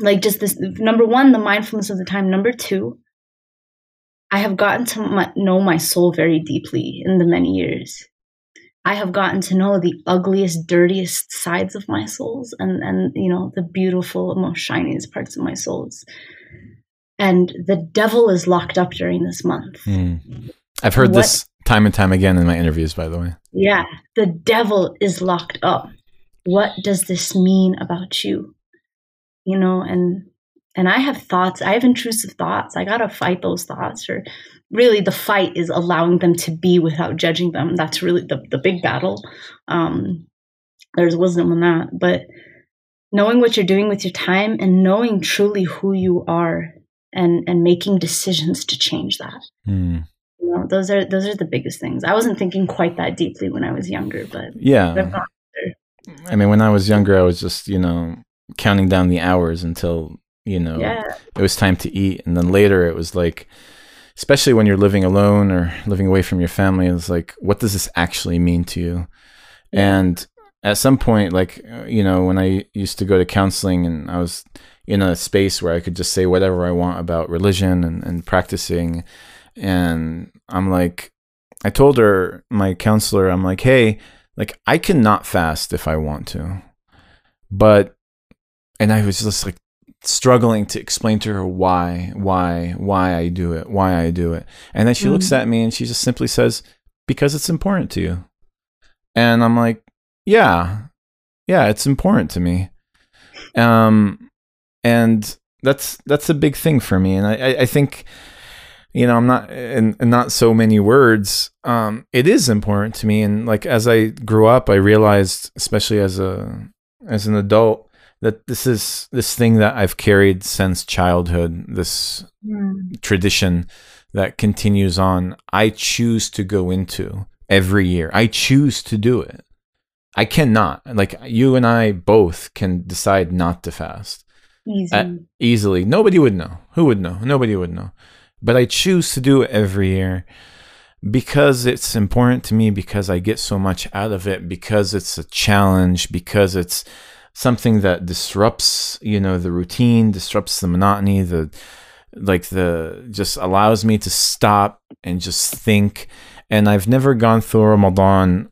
like just this number one the mindfulness of the time number two i have gotten to my, know my soul very deeply in the many years I have gotten to know the ugliest, dirtiest sides of my souls and, and you know, the beautiful, most shiniest parts of my souls. And the devil is locked up during this month. Mm. I've heard what, this time and time again in my interviews, by the way. Yeah, the devil is locked up. What does this mean about you? You know, and and I have thoughts, I have intrusive thoughts. I gotta fight those thoughts or really the fight is allowing them to be without judging them. That's really the, the big battle. Um, there's wisdom in that. But knowing what you're doing with your time and knowing truly who you are and and making decisions to change that. Mm. You know, those are those are the biggest things. I wasn't thinking quite that deeply when I was younger, but yeah. I mean, when I was younger, I was just you know counting down the hours until you know yeah. it was time to eat, and then later it was like especially when you're living alone or living away from your family it's like what does this actually mean to you? And at some point like uh, you know when i used to go to counseling and i was in a space where i could just say whatever i want about religion and, and practicing and i'm like i told her my counselor i'm like hey like i cannot fast if i want to but and i was just like struggling to explain to her why, why, why I do it, why I do it. And then she mm. looks at me and she just simply says, because it's important to you. And I'm like, yeah, yeah, it's important to me. Um, and that's, that's a big thing for me. And I, I, I think, you know, I'm not in, in, not so many words. Um, it is important to me. And like, as I grew up, I realized, especially as a, as an adult, that this is this thing that I've carried since childhood, this mm. tradition that continues on. I choose to go into every year. I choose to do it. I cannot. Like you and I both can decide not to fast. Easy. Uh, easily. Nobody would know. Who would know? Nobody would know. But I choose to do it every year because it's important to me because I get so much out of it because it's a challenge because it's something that disrupts you know the routine disrupts the monotony the like the just allows me to stop and just think. And i've never gone through ramadan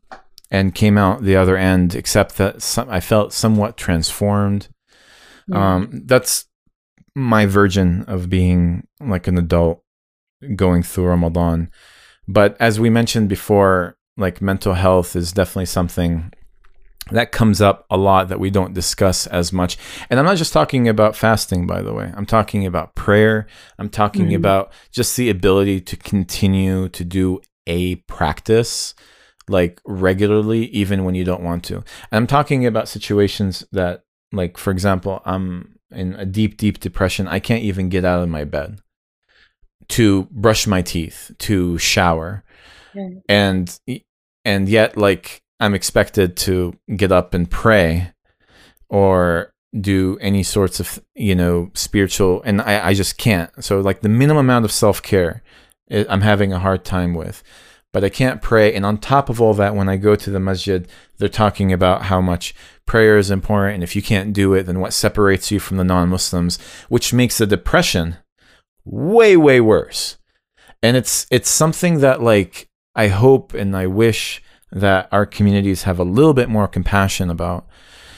and came out the other end except that some, i felt somewhat transformed. Um, that's my version of being like an adult going through ramadan. But as we mentioned before like mental health is definitely something that comes up a lot that we don't discuss as much. And I'm not just talking about fasting, by the way. I'm talking about prayer. I'm talking mm-hmm. about just the ability to continue to do a practice like regularly, even when you don't want to. And I'm talking about situations that, like, for example, I'm in a deep, deep depression. I can't even get out of my bed to brush my teeth, to shower. Yeah. And, and yet, like, I'm expected to get up and pray or do any sorts of, you know, spiritual, and I, I just can't. So, like, the minimum amount of self care eh, I'm having a hard time with. But I can't pray. And on top of all that, when I go to the masjid, they're talking about how much prayer is important. And if you can't do it, then what separates you from the non Muslims, which makes the depression way, way worse. And it's it's something that like I hope and I wish that our communities have a little bit more compassion about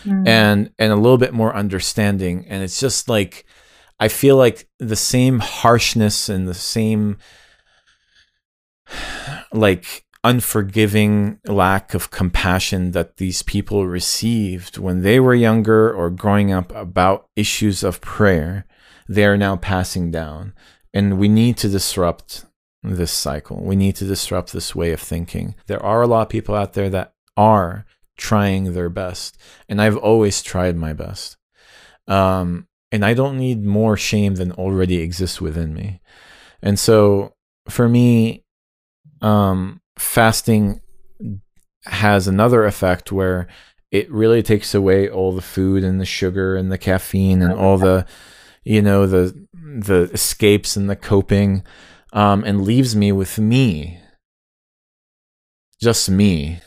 Mm. and and a little bit more understanding and it's just like i feel like the same harshness and the same like unforgiving lack of compassion that these people received when they were younger or growing up about issues of prayer they are now passing down and we need to disrupt this cycle. We need to disrupt this way of thinking. There are a lot of people out there that are trying their best and i've always tried my best. Um, and i don't need more shame than already exists within me. And so for me um, fasting has another effect where it really takes away all the food and the sugar and the caffeine and all the you know the the escapes and the coping um, and leaves me with me. Just me.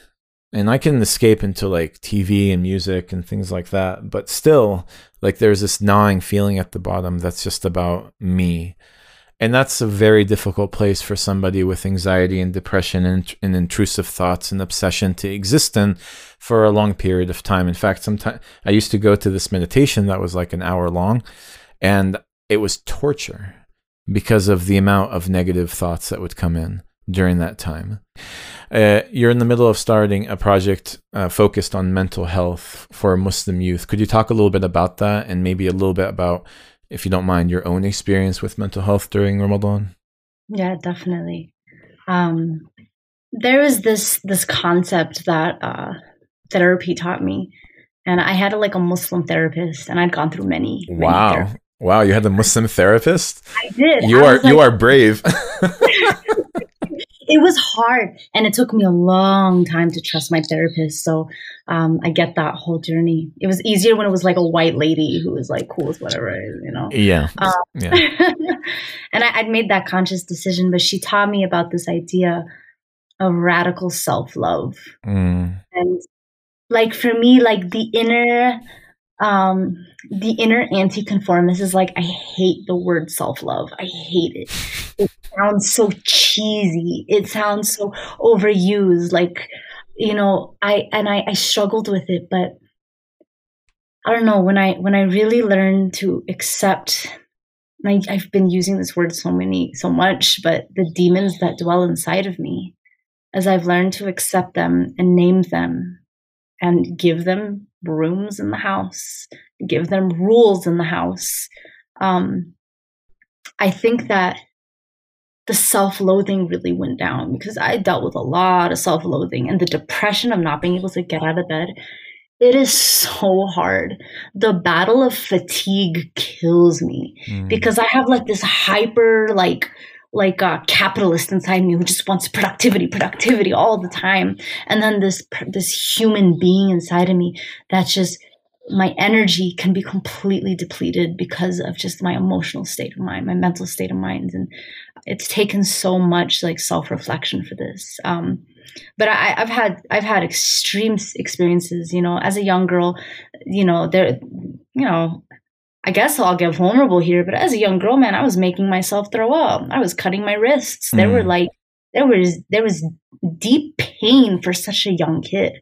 And i can escape into like tv and music and things like that but still like there's this gnawing feeling at the bottom that's just about me. And that's a very difficult place for somebody with anxiety and depression and, and intrusive thoughts and obsession to exist in for a long period of time. In fact sometimes i used to go to this meditation that was like an hour long and it was torture because of the amount of negative thoughts that would come in during that time uh, you're in the middle of starting a project uh, focused on mental health for Muslim youth. Could you talk a little bit about that and maybe a little bit about, if you don't mind, your own experience with mental health during Ramadan? Yeah, definitely. Um, there was this this concept that uh, therapy taught me, and I had a, like a Muslim therapist, and I'd gone through many. many Wow. therapists. Wow, you had a Muslim therapist? I did. You I are was you are brave. it was hard and it took me a long time to trust my therapist so um, i get that whole journey it was easier when it was like a white lady who was like cool with whatever you know yeah. Um, Yeah. and I, i'd made that conscious decision but she taught me about this idea of radical self-love Mm, and like for me like the inner um the inner anti-conformist is like i hate the word self-love. I hate it. It sounds so cheesy. It sounds so overused. Like you know i and i i struggled with it but i don't know. When i when i really learned to accept I, i've been using this word so many so much but the demons that dwell inside of me as i've learned to accept them and name them and give them rooms in the house, give them rules in the house. Um, I think that the self loathing really went down because I dealt with a lot of self loathing and the depression of not being able to get out of bed. It is so hard. The battle of fatigue kills me mm, because I have like this hyper like like a capitalist inside me who just wants productivity, productivity all the time, and then this this human being inside of me that's just my energy can be completely depleted because of just my emotional state of mind, my mental state of mind, and it's taken so much like self reflection for this. Um, but I, I've had I've had extreme experiences. You know, as a young girl, you know there, you know, I guess I'll get vulnerable here, but as a young girl, man, I was making myself throw up. I was cutting my wrists. There were Mm. like there was there was deep pain for such a young kid.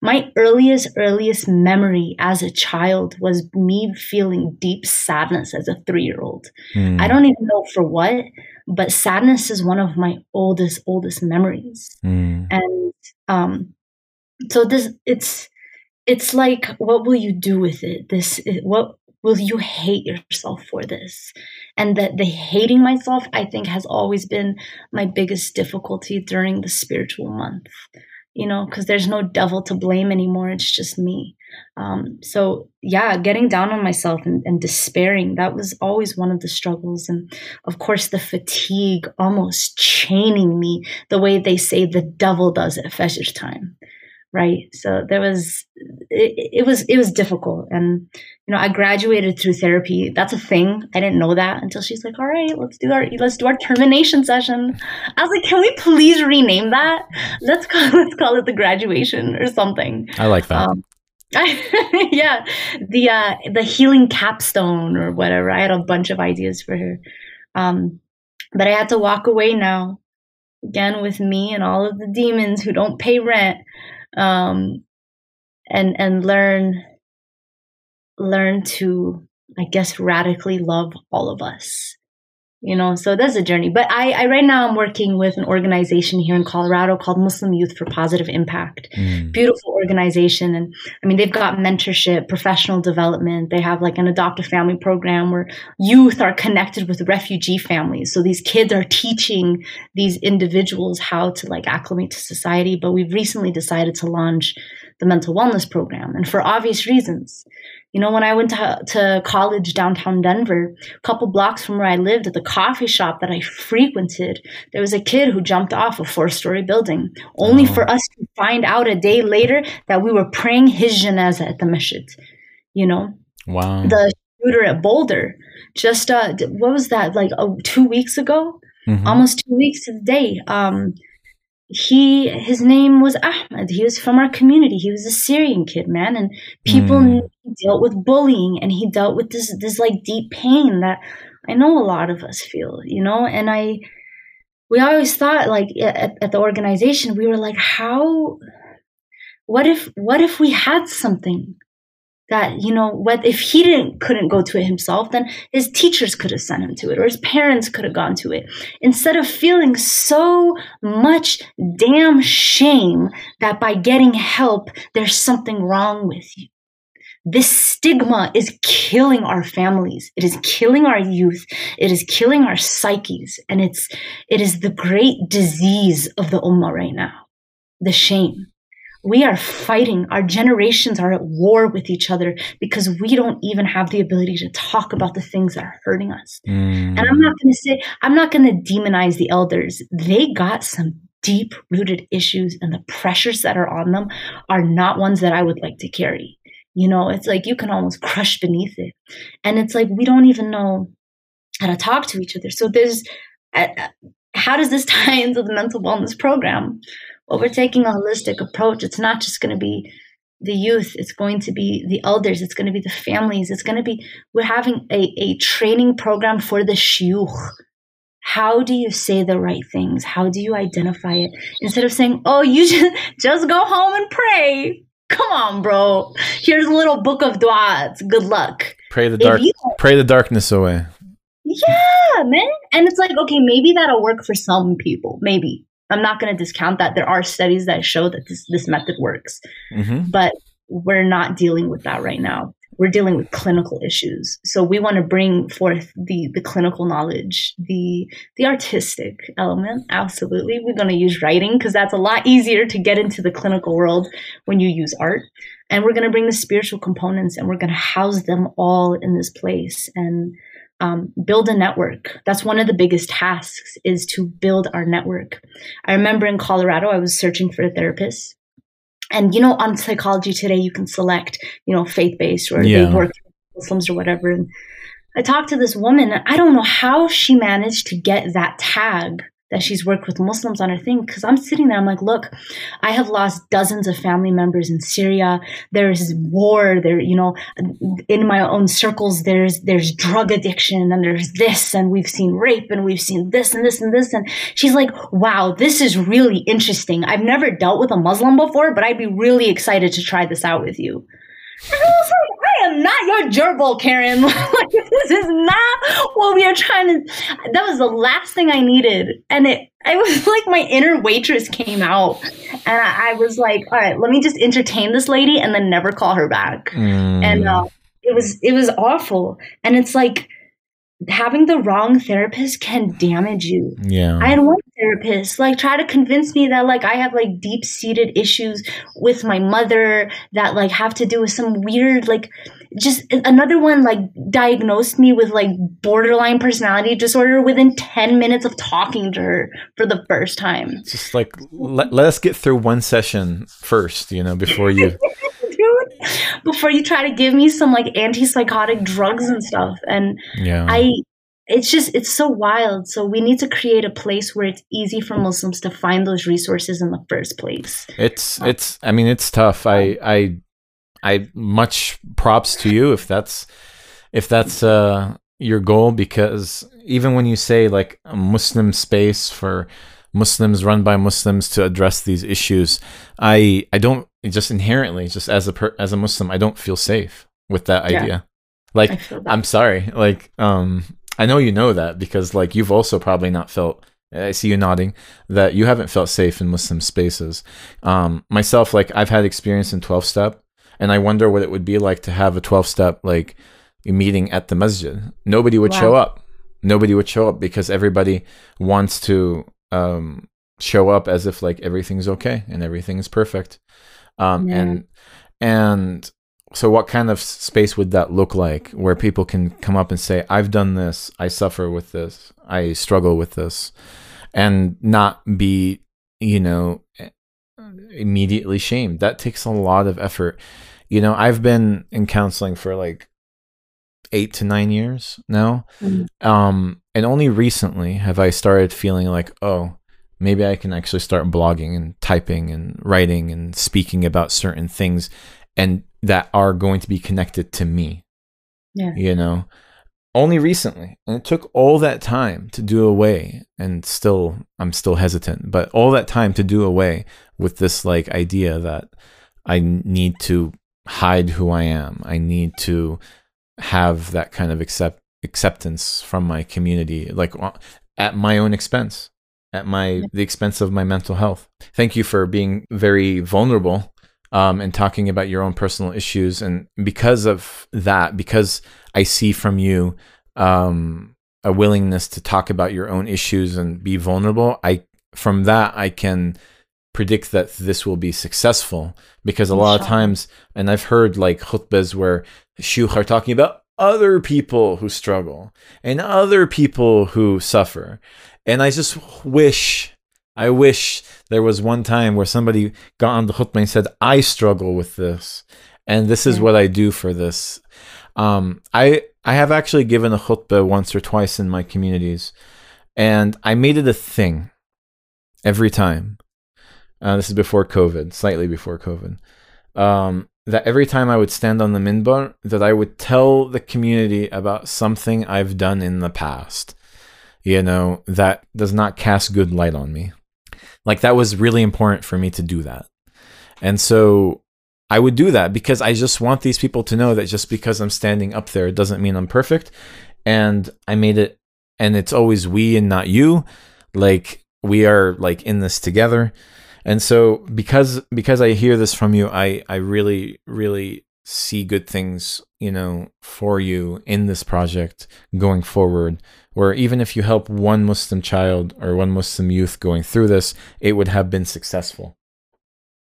My earliest earliest memory as a child was me feeling deep sadness as a 3-year-old. mm, I don't even know for what, but sadness is one of my oldest oldest memories mm, and um so this it's it's like what will you do with it this what will you hate yourself for this? And that the hating myself i think has always been my biggest difficulty during the spiritual month you know because there's no devil to blame anymore. It's just me. Um, so yeah getting down on myself and, and despairing that was always one of the struggles. And of course the fatigue almost chaining me the way they say the devil does at Fajr time, right? So there was, it, it was, it was difficult, and you know, I graduated through therapy. That's a thing. I didn't know that until she's like, "All right, let's do our let's do our termination session." I was like, "Can we please rename that? Let's call let's call it the graduation or something." I like that. Um, yeah, the uh, the healing capstone or whatever. I had a bunch of ideas for her, um, but I had to walk away now, again with me and all of the demons who don't pay rent, um, and and learn learn to I guess radically love all of us you know so that's a journey. But I, I right now i'm working with an organization here in colorado called muslim youth for positive impact. Mm. beautiful organization and i mean they've got mentorship professional development. They have like an adopt a family program where youth are connected with refugee families. So these kids are teaching these individuals how to like acclimate to society. But we've recently decided to launch the mental wellness program. And for obvious reasons you know, when I went to, to college downtown Denver, a couple blocks from where I lived at the coffee shop that I frequented, there was a kid who jumped off a four story building, only oh. for us to find out a day later that we were praying his janazah at the masjid. You know? Wow. The shooter at Boulder, just, uh, what was that, like uh, two weeks ago? Mm-hmm. Almost two weeks to the day. Um, he his name was Ahmed. He was from our community. He was a Syrian kid, man, and people mm. dealt with bullying, and he dealt with this this like deep pain that I know a lot of us feel, you know. And I, we always thought like at, at the organization, we were like, how, what if what if we had something that you know what if he didn't couldn't go to it himself then his teachers could have sent him to it or his parents could have gone to it. Instead of feeling so much damn shame that by getting help there's something wrong with you. This stigma is killing our families. It is killing our youth. It is killing our psyches. And it's it is the great disease of the ummah right now. The shame we are fighting. Our generations are at war with each other because we don't even have the ability to talk about the things that are hurting us. Mm. And I'm not going to say, I'm not going to demonize the elders. They got some deep rooted issues, and the pressures that are on them are not ones that I would like to carry. You know, it's like you can almost crush beneath it. And it's like we don't even know how to talk to each other. So there's, uh, uh how does this tie into the mental wellness program? Well, we're taking a holistic approach. It's not just going to be the youth, it's going to be the elders, it's going to be the families, it's going to be, we're having a, a training program for the shuyukh. How do you say the right things? How do you identify it? Instead of saying, oh, you just, just go home and pray. Come on, bro. Here's a little book of du'as. Good luck. Pray the dark. Pray the darkness away. Yeah, man. And it's like, okay, maybe that'll work for some people. Maybe. I'm not going to discount that there are studies that show that this, this method works, mm-hmm. but we're not dealing with that right now. We're dealing with clinical issues. So we want to bring forth the the clinical knowledge, the the artistic element. Absolutely, we're going to use writing because that's a lot easier to get into the clinical world when you use art. And we're going to bring the spiritual components, and we're going to house them all in this place. And um, build a network. That's one of the biggest tasks is to build our network. I remember in Colorado, I was searching for a therapist. And, you know, on psychology today, you can select, you know, faith based or yeah. they work with Muslims or whatever. And I talked to this woman, and I don't know how she managed to get that tag that she's worked with Muslims on her thing. Because I'm sitting there, I'm like, look, I have lost dozens of family members in Syria. There's war. There, you know, in my own circles, there's there's drug addiction and there's this, and we've seen rape and we've seen this and this and this. And she's like, wow, this is really interesting. I've never dealt with a Muslim before, but I'd be really excited to try this out with you. And I was like, I am not your gerbil, Karen. like, this is not what we are trying to. That was the last thing I needed. And it, it was like my inner waitress came out. And I, I was like, all right, let me just entertain this lady and then never call her back. Mm. And uh, it was, it was awful. And it's like, having the wrong therapist can damage you. Yeah. I had one therapist like try to convince me that like I have like deep seated issues with my mother that like have to do with some weird like just another one like diagnosed me with like borderline personality disorder within 10 minutes of talking to her for the first time. just like let, let us get through one session first, you know, before you Dude, before you try to give me some like antipsychotic drugs and stuff. And yeah. I it's just it's so wild. So we need to create a place where it's easy for muslims to find those resources in the first place. It's it's i mean it's tough. I i i much props to you if that's if that's uh your goal because even when you say like a muslim space for muslims run by muslims to address these issues i i don't just inherently just as a per, as a muslim i don't feel safe with that Yeah. idea. Like that. I'm sorry. Like, um, I know you know that because like you've also probably not felt. I see you nodding that you haven't felt safe in Muslim spaces. Um, myself, like I've had experience in 12 step, and I wonder what it would be like to have a 12 step like meeting at the masjid. Nobody would show up. Nobody would show up because everybody wants to um, show up as if like everything's okay and everything is perfect. Um, Yeah. And and so what kind of space would that look like where people can come up and say i've done this. I suffer with this. I struggle with this and not be you know immediately shamed? That takes a lot of effort. You know i've been in counseling for like 8 to 9 years now. Mhm. um and only recently have i started feeling like oh maybe i can actually start blogging and typing and writing and speaking about certain things and that are going to be connected to me Yeah. you know only recently and it took all that time to do away and still i'm still hesitant but all that time to do away with this like idea that i need to hide who i am i need to have that kind of accept acceptance from my community like at my own expense at my the expense of my mental health thank you for being very vulnerable um, and talking about your own personal issues. And because of that, because I see from you um, a willingness to talk about your own issues and be vulnerable, I from that I can predict that this will be successful because a lot of times, and I've heard like khutbahs where shuyukh are talking about other people who struggle and other people who suffer. And I just wish, I wish there was one time where somebody got on the khutbah and said, I struggle with this. And this is what I do for this. Um, I I have actually given a khutbah once or twice in my communities, and I made it a thing every time. Uh, this is before COVID, slightly before COVID. Um, that every time I would stand on the minbar, that I would tell the community about something I've done in the past, you know, that does not cast good light on me. Like that was really important for me to do that. And so I would do that because I just want these people to know that just because I'm standing up there, doesn't mean I'm perfect. And I made it, and it's always we and not you. Like we are like in this together. And so because because I hear this from you, I I really really see good things, you know, for you in this project going forward. Where even if you help one Muslim child or one Muslim youth going through this, it would have been successful.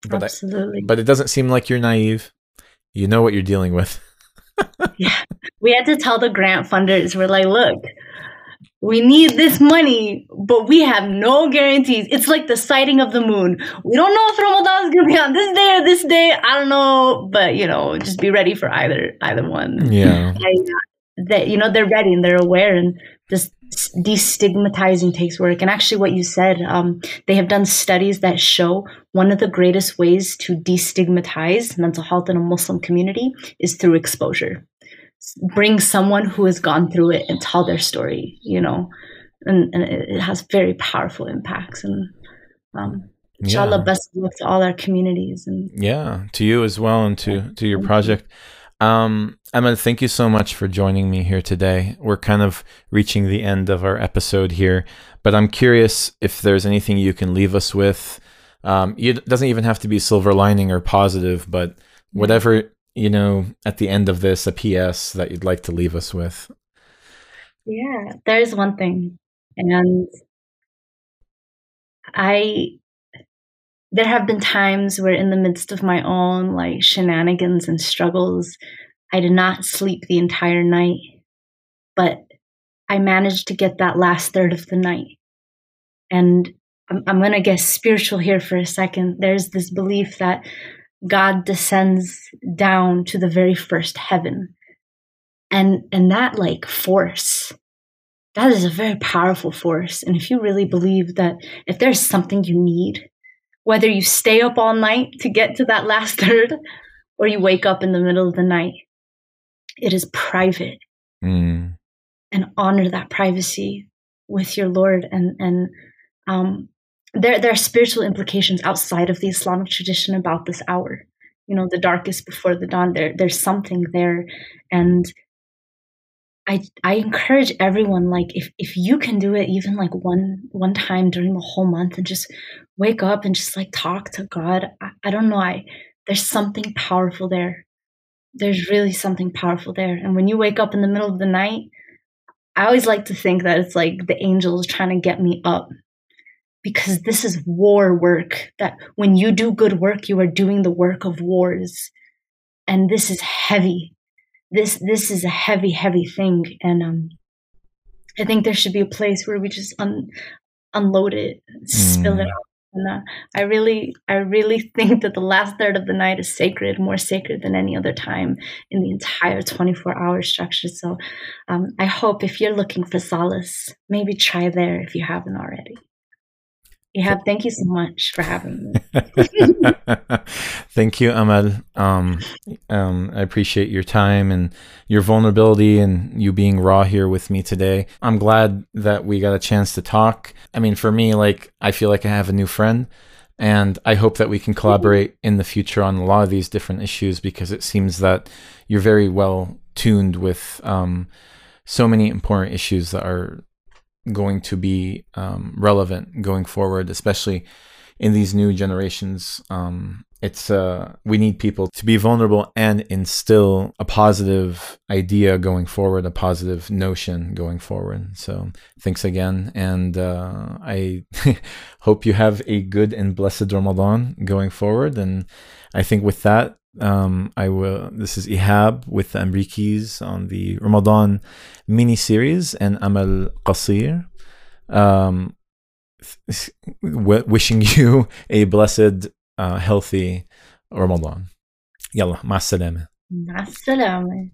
But I, Absolutely. but it doesn't seem like you're naive. You know what you're dealing with. yeah. We had to tell the grant funders, we're like, look, we need this money, but we have no guarantees. It's like the sighting of the moon. We don't know if Ramadan is gonna be on this day or this day. I don't know, but you know, just be ready for either either one. Yeah. I, uh, that you know they're ready and they're aware and destigmatizing takes work. And actually what you said um, they have done studies that show one of the greatest ways to destigmatize mental health in a muslim community is through exposure. Bring someone who has gone through it and tell their story you know and, and it has very powerful impacts. And um, inshallah Yeah. best of luck to all our communities and Yeah, to you as well and to to your project. Um Amal, thank you so much for joining me here today. We're kind of reaching the end of our episode here, but I'm curious if there's anything you can leave us with. Um it doesn't even have to be silver lining or positive, but whatever, you know, at the end of this a PS that you'd like to leave us with. Yeah, there's one thing. And I there have been times where in the midst of my own like shenanigans and struggles, I did not sleep the entire night, but I managed to get that last third of the night. And I'm, I'm going to get spiritual here for a second. There's this belief that God descends down to the very first heaven. And and that like force that is a very powerful force. And if you really believe that if there's something you need, whether you stay up all night to get to that last third or you wake up in the middle of the night, it is private Mm. and honor that privacy with your Lord. And, and, um, there, there are spiritual implications outside of the Islamic tradition about this hour. you know the darkest before the dawn there there's something there and I I encourage everyone like if if you can do it even like one one time during the whole month and just wake up and just like talk to God. I, I don't know. I there's something powerful there. There's really something powerful there. And when you wake up in the middle of the night, I always like to think that it's like the angels trying to get me up because this is war work. That when you do good work, you are doing the work of wars. And this is heavy this this is a heavy heavy thing. And um i think there should be a place where we just un, unload it spill mm. it out. And uh, i really i really think that the last third of the night is sacred more sacred than any other time in the entire 24 hour structure. So um, i hope if you're looking for solace maybe try there if you haven't already yeah, thank you so much for having me. thank you, Amal. Um, um, I appreciate your time and your vulnerability and you being raw here with me today. I'm glad that we got a chance to talk. I mean, for me, like, I feel like I have a new friend. And I hope that we can collaborate in the future on a lot of these different issues because it seems that you're very well tuned with um, so many important issues that are going to be um, relevant going forward, especially in these new generations. Um, it's uh, we need people to be vulnerable and instill a positive idea going forward, a positive notion going forward. So thanks again, and uh, I hope you have a good and blessed Ramadan going forward. And I think with that, um, I will. This is Ehab with the Amreekies on the Ramadan mini series and Amal Kassir. Um, wishing you a blessed, uh, healthy Ramadan. Yalla, ma salama. Ma salama.